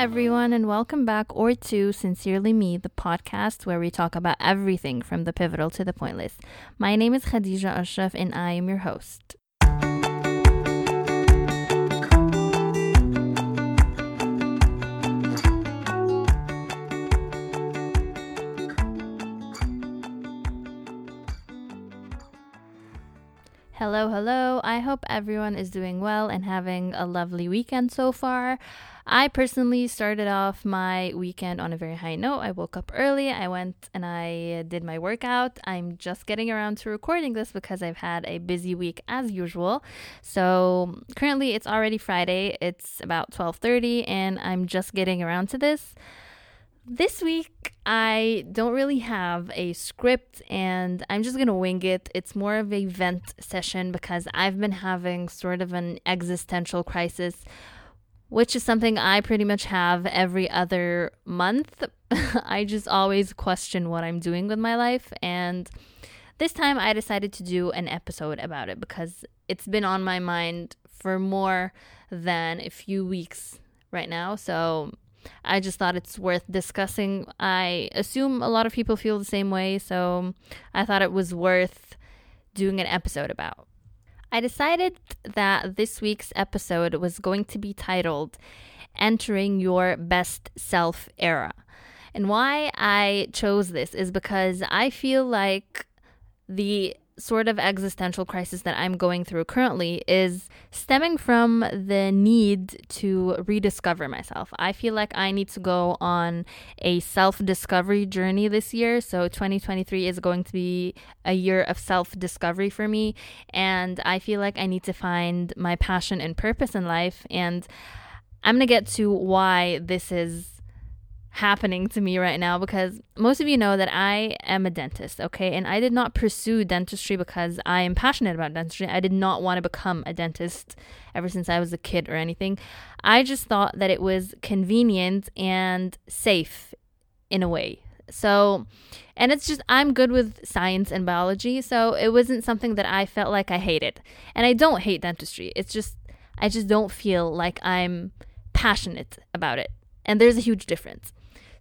everyone, and welcome back or to Sincerely Me, the podcast where we talk about everything from the pivotal to the pointless. My name is Khadija Ashraf, and I am your host. Hello, hello. I hope everyone is doing well and having a lovely weekend so far. I personally started off my weekend on a very high note. I woke up early, I went and I did my workout. I'm just getting around to recording this because I've had a busy week as usual. So, currently it's already Friday. It's about 12:30 and I'm just getting around to this. This week, I don't really have a script and I'm just gonna wing it. It's more of a vent session because I've been having sort of an existential crisis which is something I pretty much have every other month. I just always question what I'm doing with my life. And this time I decided to do an episode about it because it's been on my mind for more than a few weeks right now. So I just thought it's worth discussing. I assume a lot of people feel the same way. So I thought it was worth doing an episode about. I decided that this week's episode was going to be titled Entering Your Best Self Era. And why I chose this is because I feel like the sort of existential crisis that I'm going through currently is stemming from the need to rediscover myself. I feel like I need to go on a self discovery journey this year. So 2023 is going to be a year of self discovery for me. And I feel like I need to find my passion and purpose in life. And I'm going to get to why this is happening to me right now because most of you know that I am a dentist, okay? And I did not pursue dentistry because I am passionate about dentistry. I did not want to become a dentist ever since I was a kid or anything. I just thought that it was convenient and safe in a way. So, and it's just, I'm good with science and biology. So it wasn't something that I felt like I hated. And I don't hate dentistry. It's just, I just don't feel like I'm passionate about it. And there's a huge difference.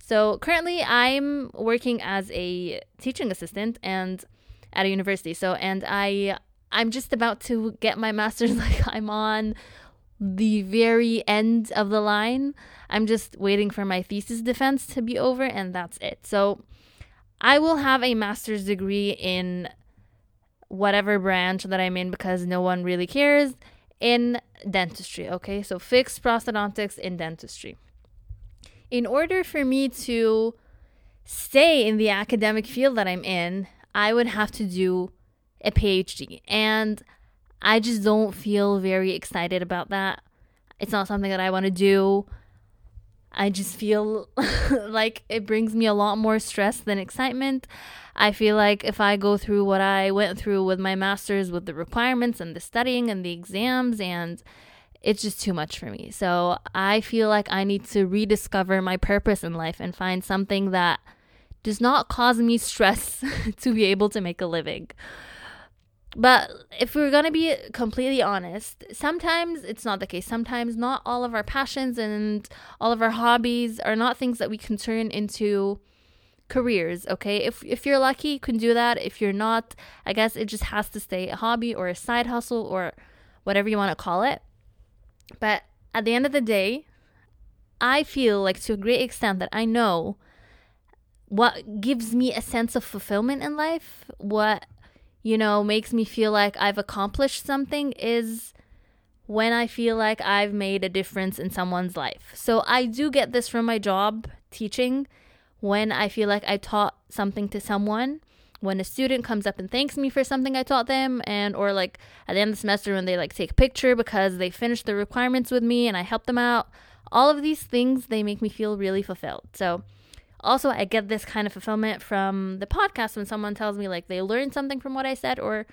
So currently, I'm working as a teaching assistant and at a university. So and I I'm just about to get my master's. Like I'm on the very end of the line. I'm just waiting for my thesis defense to be over, and that's it. So I will have a master's degree in whatever branch that I'm in because no one really cares in dentistry. Okay, so fixed prosthodontics in dentistry in order for me to stay in the academic field that I'm in, I would have to do a PhD. And I just don't feel very excited about that. It's not something that I want to do. I just feel like it brings me a lot more stress than excitement. I feel like if I go through what I went through with my master's, with the requirements and the studying and the exams and it's just too much for me. So I feel like I need to rediscover my purpose in life and find something that does not cause me stress to be able to make a living. But if we're going to be completely honest, sometimes it's not the case. Sometimes not all of our passions and all of our hobbies are not things that we can turn into careers, okay? If if you're lucky, you can do that. If you're not, I guess it just has to stay a hobby or a side hustle or whatever you want to call it. But at the end of the day, I feel like to a great extent that I know what gives me a sense of fulfillment in life, what, you know, makes me feel like I've accomplished something is when I feel like I've made a difference in someone's life. So I do get this from my job teaching when I feel like I taught something to someone when a student comes up and thanks me for something I taught them and or like at the end of the semester when they like take a picture because they finished the requirements with me and I helped them out all of these things they make me feel really fulfilled. So also I get this kind of fulfillment from the podcast when someone tells me like they learned something from what I said or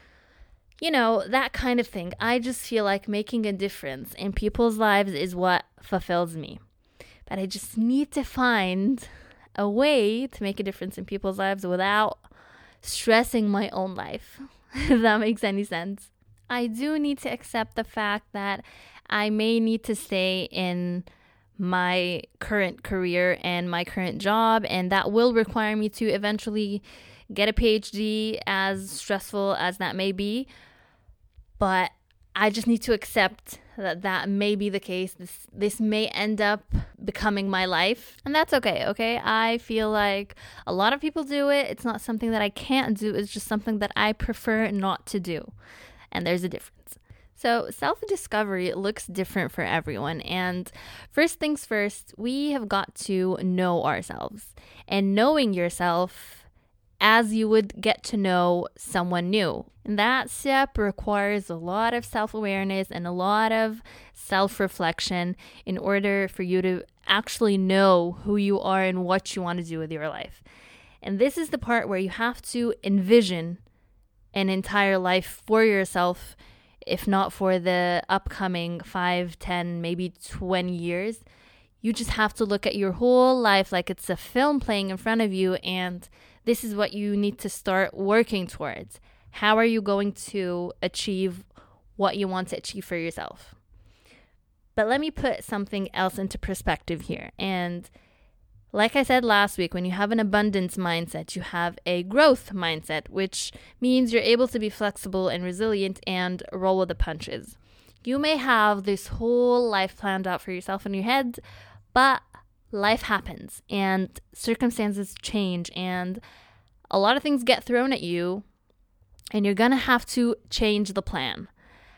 you know that kind of thing. I just feel like making a difference in people's lives is what fulfills me. But I just need to find a way to make a difference in people's lives without stressing my own life, if that makes any sense. I do need to accept the fact that I may need to stay in my current career and my current job, and that will require me to eventually get a PhD, as stressful as that may be. But I just need to accept that that may be the case. This this may end up becoming my life, and that's okay. Okay, I feel like a lot of people do it. It's not something that I can't do. It's just something that I prefer not to do, and there's a difference. So, self discovery looks different for everyone. And first things first, we have got to know ourselves. And knowing yourself as you would get to know someone new. And that step requires a lot of self awareness and a lot of self reflection in order for you to actually know who you are and what you want to do with your life. And this is the part where you have to envision an entire life for yourself, if not for the upcoming 5, 10, maybe 20 years. You just have to look at your whole life like it's a film playing in front of you and this is what you need to start working towards. How are you going to achieve what you want to achieve for yourself? But let me put something else into perspective here. And like I said last week, when you have an abundance mindset, you have a growth mindset, which means you're able to be flexible and resilient and roll with the punches. You may have this whole life planned out for yourself in your head, but life happens and circumstances change and a lot of things get thrown at you and you're gonna have to change the plan.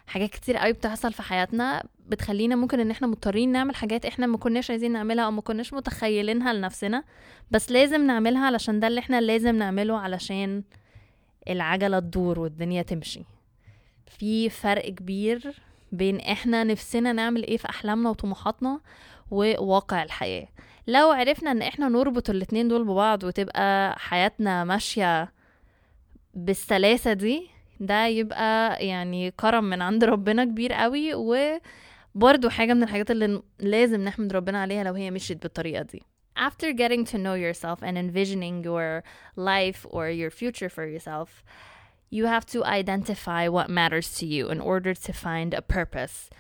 حاجات كتير قوي بتحصل في حياتنا بتخلينا ممكن إن إحنا مضطرين نعمل حاجات إحنا ما كناش عايزين نعملها أو ما كناش متخيلينها لنفسنا بس لازم نعملها علشان ده اللي إحنا لازم نعمله علشان العجلة تدور والدنيا تمشي. في فرق كبير بين إحنا نفسنا نعمل إيه في أحلامنا وطموحاتنا وواقع الحياة. لو عرفنا إن إحنا نربط الاتنين دول ببعض وتبقى حياتنا ماشية بالسلاسة دي ده يبقى يعني كرم من عند ربنا كبير قوي وبرضو حاجة من الحاجات اللي لازم نحمد ربنا عليها لو هي مشيت بالطريقة دي. After getting to know yourself and envisioning your life or your future for yourself, you have to identify what matters to you in order to find a purpose.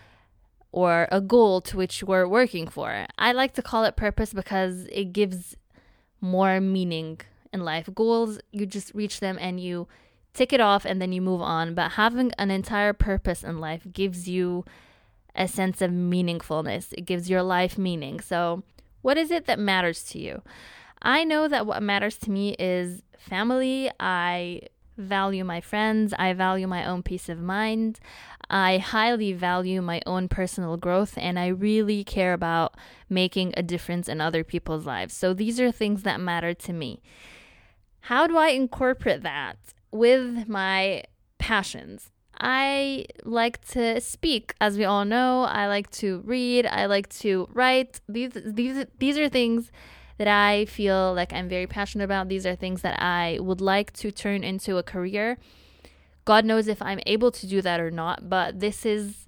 Or a goal to which are working for. I like to call it purpose because it gives more meaning in life. Goals, you just reach them and you tick it off and then you move on. But having an entire purpose in life gives you a sense of meaningfulness, it gives your life meaning. So, what is it that matters to you? I know that what matters to me is family. I value my friends. I value my own peace of mind. I highly value my own personal growth and I really care about making a difference in other people's lives. So these are things that matter to me. How do I incorporate that with my passions? I like to speak, as we all know. I like to read. I like to write. These these these are things that I feel like I'm very passionate about. These are things that I would like to turn into a career. God knows if I'm able to do that or not, but this is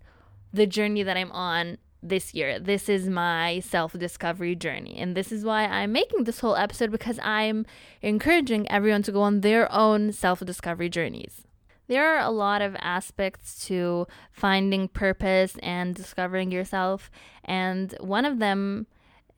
the journey that I'm on this year. This is my self discovery journey. And this is why I'm making this whole episode because I'm encouraging everyone to go on their own self discovery journeys. There are a lot of aspects to finding purpose and discovering yourself, and one of them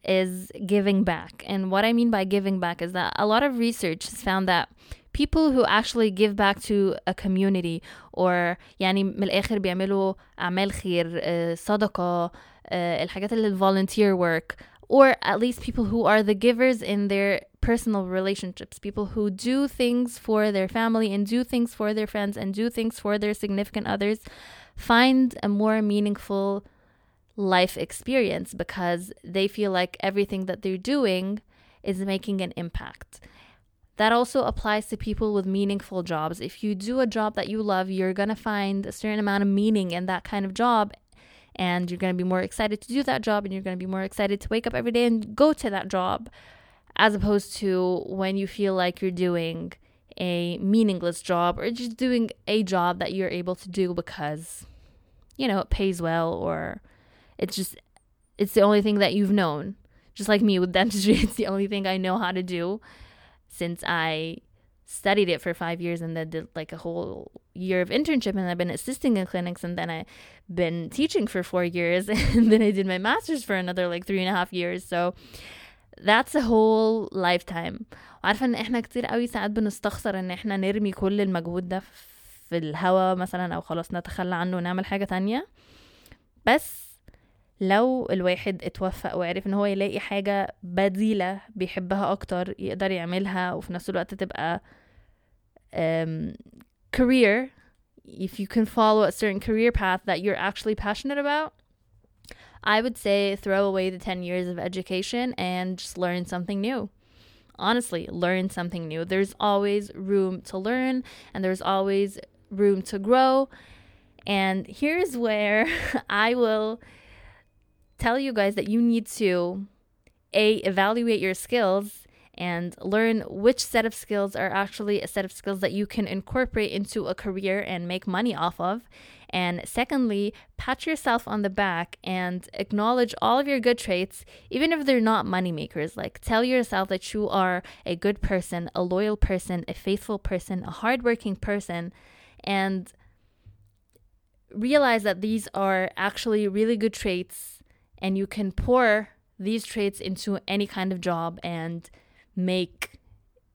is giving back. And what I mean by giving back is that a lot of research has found that people who actually give back to a community or يعني من الآخر بيعملوا أعمال خير صدقة الحاجات اللي volunteer work or at least people who are the givers in their personal relationships people who do things for their family and do things for their friends and do things for their significant others find a more meaningful life experience because they feel like everything that they're doing is making an impact. That also applies to people with meaningful jobs. If you do a job that you love, you're going to find a certain amount of meaning in that kind of job. And you're going to be more excited to do that job. And you're going to be more excited to wake up every day and go to that job. As opposed to when you feel like you're doing a meaningless job or just doing a job that you're able to do because, you know, it pays well or it's just, it's the only thing that you've known. just like me with dentistry, it's the only thing I know how to do since I studied it for five years and then did like a whole year of internship and I've been assisting in clinics and then I've been teaching for four years and then I did my master's for another like three and a half years. So that's a whole lifetime وعارفة ان احنا كتير قوي ساعات بنستخسر ان احنا نرمي كل المجهود ده في الهوا مثلا او خلاص نتخلى عنه ونعمل حاجة تانية بس لو الواحد اتوفق وعرف ان هو يلاقي حاجة بديلة بيحبها اكتر يقدر يعملها وفي نفس الوقت تبقى um, career if you can follow a certain career path that you're actually passionate about I would say throw away the 10 years of education and just learn something new. Honestly, learn something new. There's always room to learn and there's always room to grow. And here's where I will tell you guys that you need to a evaluate your skills and learn which set of skills are actually a set of skills that you can incorporate into a career and make money off of. And secondly, pat yourself on the back and acknowledge all of your good traits, even if they're not money makers. Like, tell yourself that you are a good person, a loyal person, a faithful person, a hardworking person, and realize that these are actually really good traits, and you can pour these traits into any kind of job and make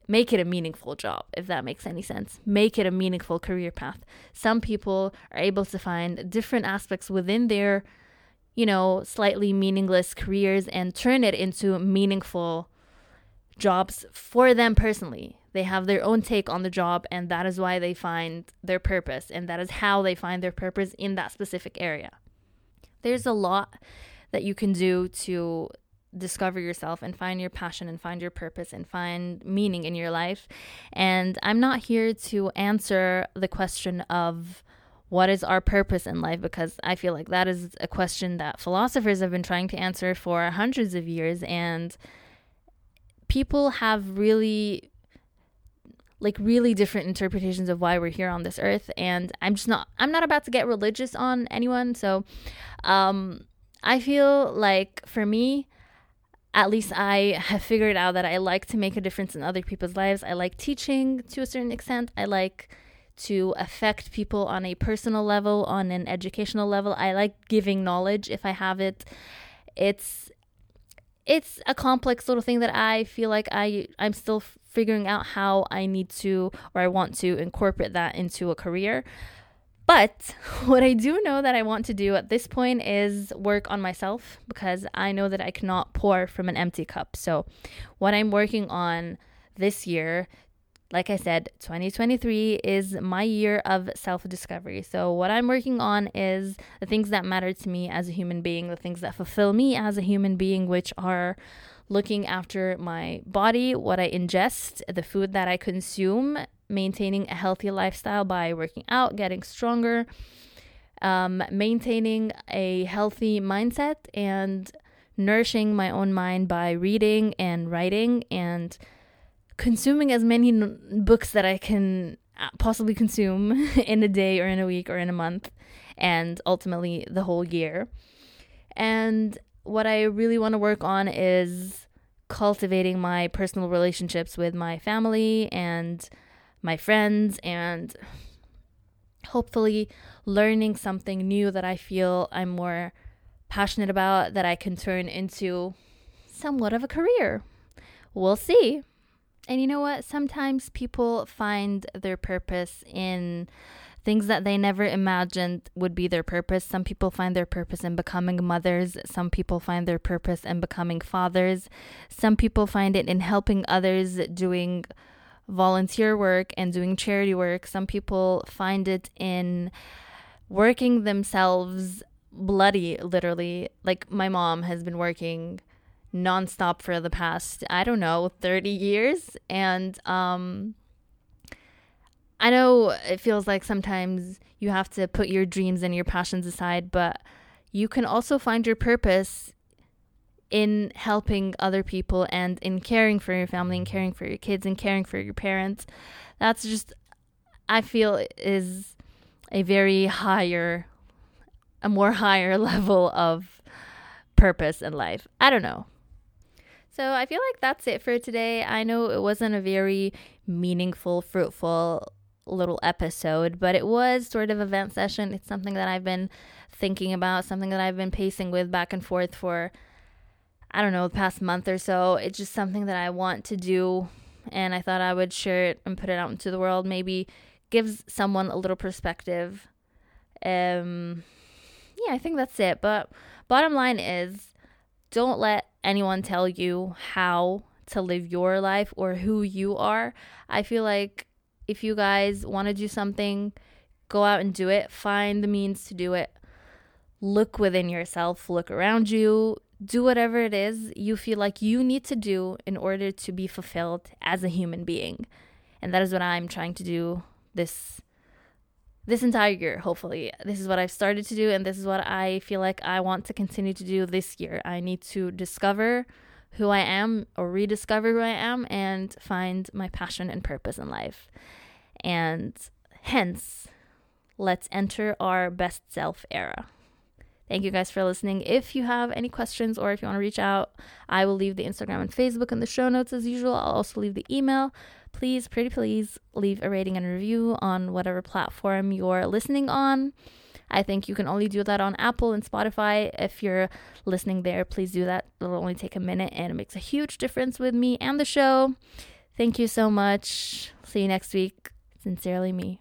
make it a meaningful job if that makes any sense. Make it a meaningful career path. Some people are able to find different aspects within their you know slightly meaningless careers and turn it into meaningful jobs for them personally. They have their own take on the job and that is why they find their purpose and that is how they find their purpose in that specific area. There's a lot that you can do to discover yourself and find your passion and find your purpose and find meaning in your life. And I'm not here to answer the question of what is our purpose in life because I feel like that is a question that philosophers have been trying to answer for hundreds of years. And people have really like really different interpretations of why we're here on this earth. And I'm just not I'm not about to get religious on anyone. So um I feel like for me at least I have figured out that I like to make a difference in other people's lives. I like teaching to a certain extent. I like to affect people on a personal level, on an educational level. I like giving knowledge if I have it. It's it's a complex little thing that I feel like I I'm still figuring out how I need to or I want to incorporate that into a career. But what I do know that I want to do at this point is work on myself because I know that I cannot pour from an empty cup. So, what I'm working on this year, like I said, 2023 is my year of self discovery. So, what I'm working on is the things that matter to me as a human being, the things that fulfill me as a human being, which are looking after my body, what I ingest, the food that I consume, maintaining a healthy lifestyle by working out, getting stronger, um, maintaining a healthy mindset, and nourishing my own mind by reading and writing and consuming as many n- books that I can uh, possibly consume in a day or in a week or in a month, and ultimately the whole year. And what I really want to work on is cultivating my personal relationships with my family and my friends and hopefully learning something new that I feel I'm more passionate about that I can turn into somewhat of a career. We'll see. And you know what? Sometimes people find their purpose in things that they never imagined would be their purpose. Some people find their purpose in becoming mothers. Some people find their purpose in becoming fathers. Some people find it in helping others, doing volunteer work and doing charity work. Some people find it in working themselves bloody, literally. Like my mom has been working nonstop for the past, I don't know, 30 years. And um, I know it feels like sometimes you have to put your dreams and your passions aside, but you can also find your purpose in helping other people and in caring for your family and caring for your kids and caring for your parents. That's just, I feel, is a very higher, a more higher level of purpose in life. I don't know. So I feel like that's it for today. I know it wasn't a very meaningful, fruitful little episode, but it was sort of a vent session. It's something that I've been thinking about, something that I've been pacing with back and forth for I don't know, the past month or so. It's just something that I want to do and I thought I would share it and put it out into the world. Maybe gives someone a little perspective. Um yeah, I think that's it. But bottom line is don't let anyone tell you how to live your life or who you are. I feel like if you guys want to do something, go out and do it. Find the means to do it. Look within yourself, look around you, do whatever it is you feel like you need to do in order to be fulfilled as a human being. And that is what I'm trying to do this this entire year, hopefully. This is what I've started to do and this is what I feel like I want to continue to do this year. I need to discover who I am or rediscover who I am and find my passion and purpose in life. And hence, let's enter our best self era. Thank you guys for listening. If you have any questions or if you want to reach out, I will leave the Instagram and Facebook in the show notes as usual. I'll also leave the email. Please, pretty please, leave a rating and review on whatever platform you're listening on. I think you can only do that on Apple and Spotify. If you're listening there, please do that. It'll only take a minute and it makes a huge difference with me and the show. Thank you so much. See you next week. Sincerely, me.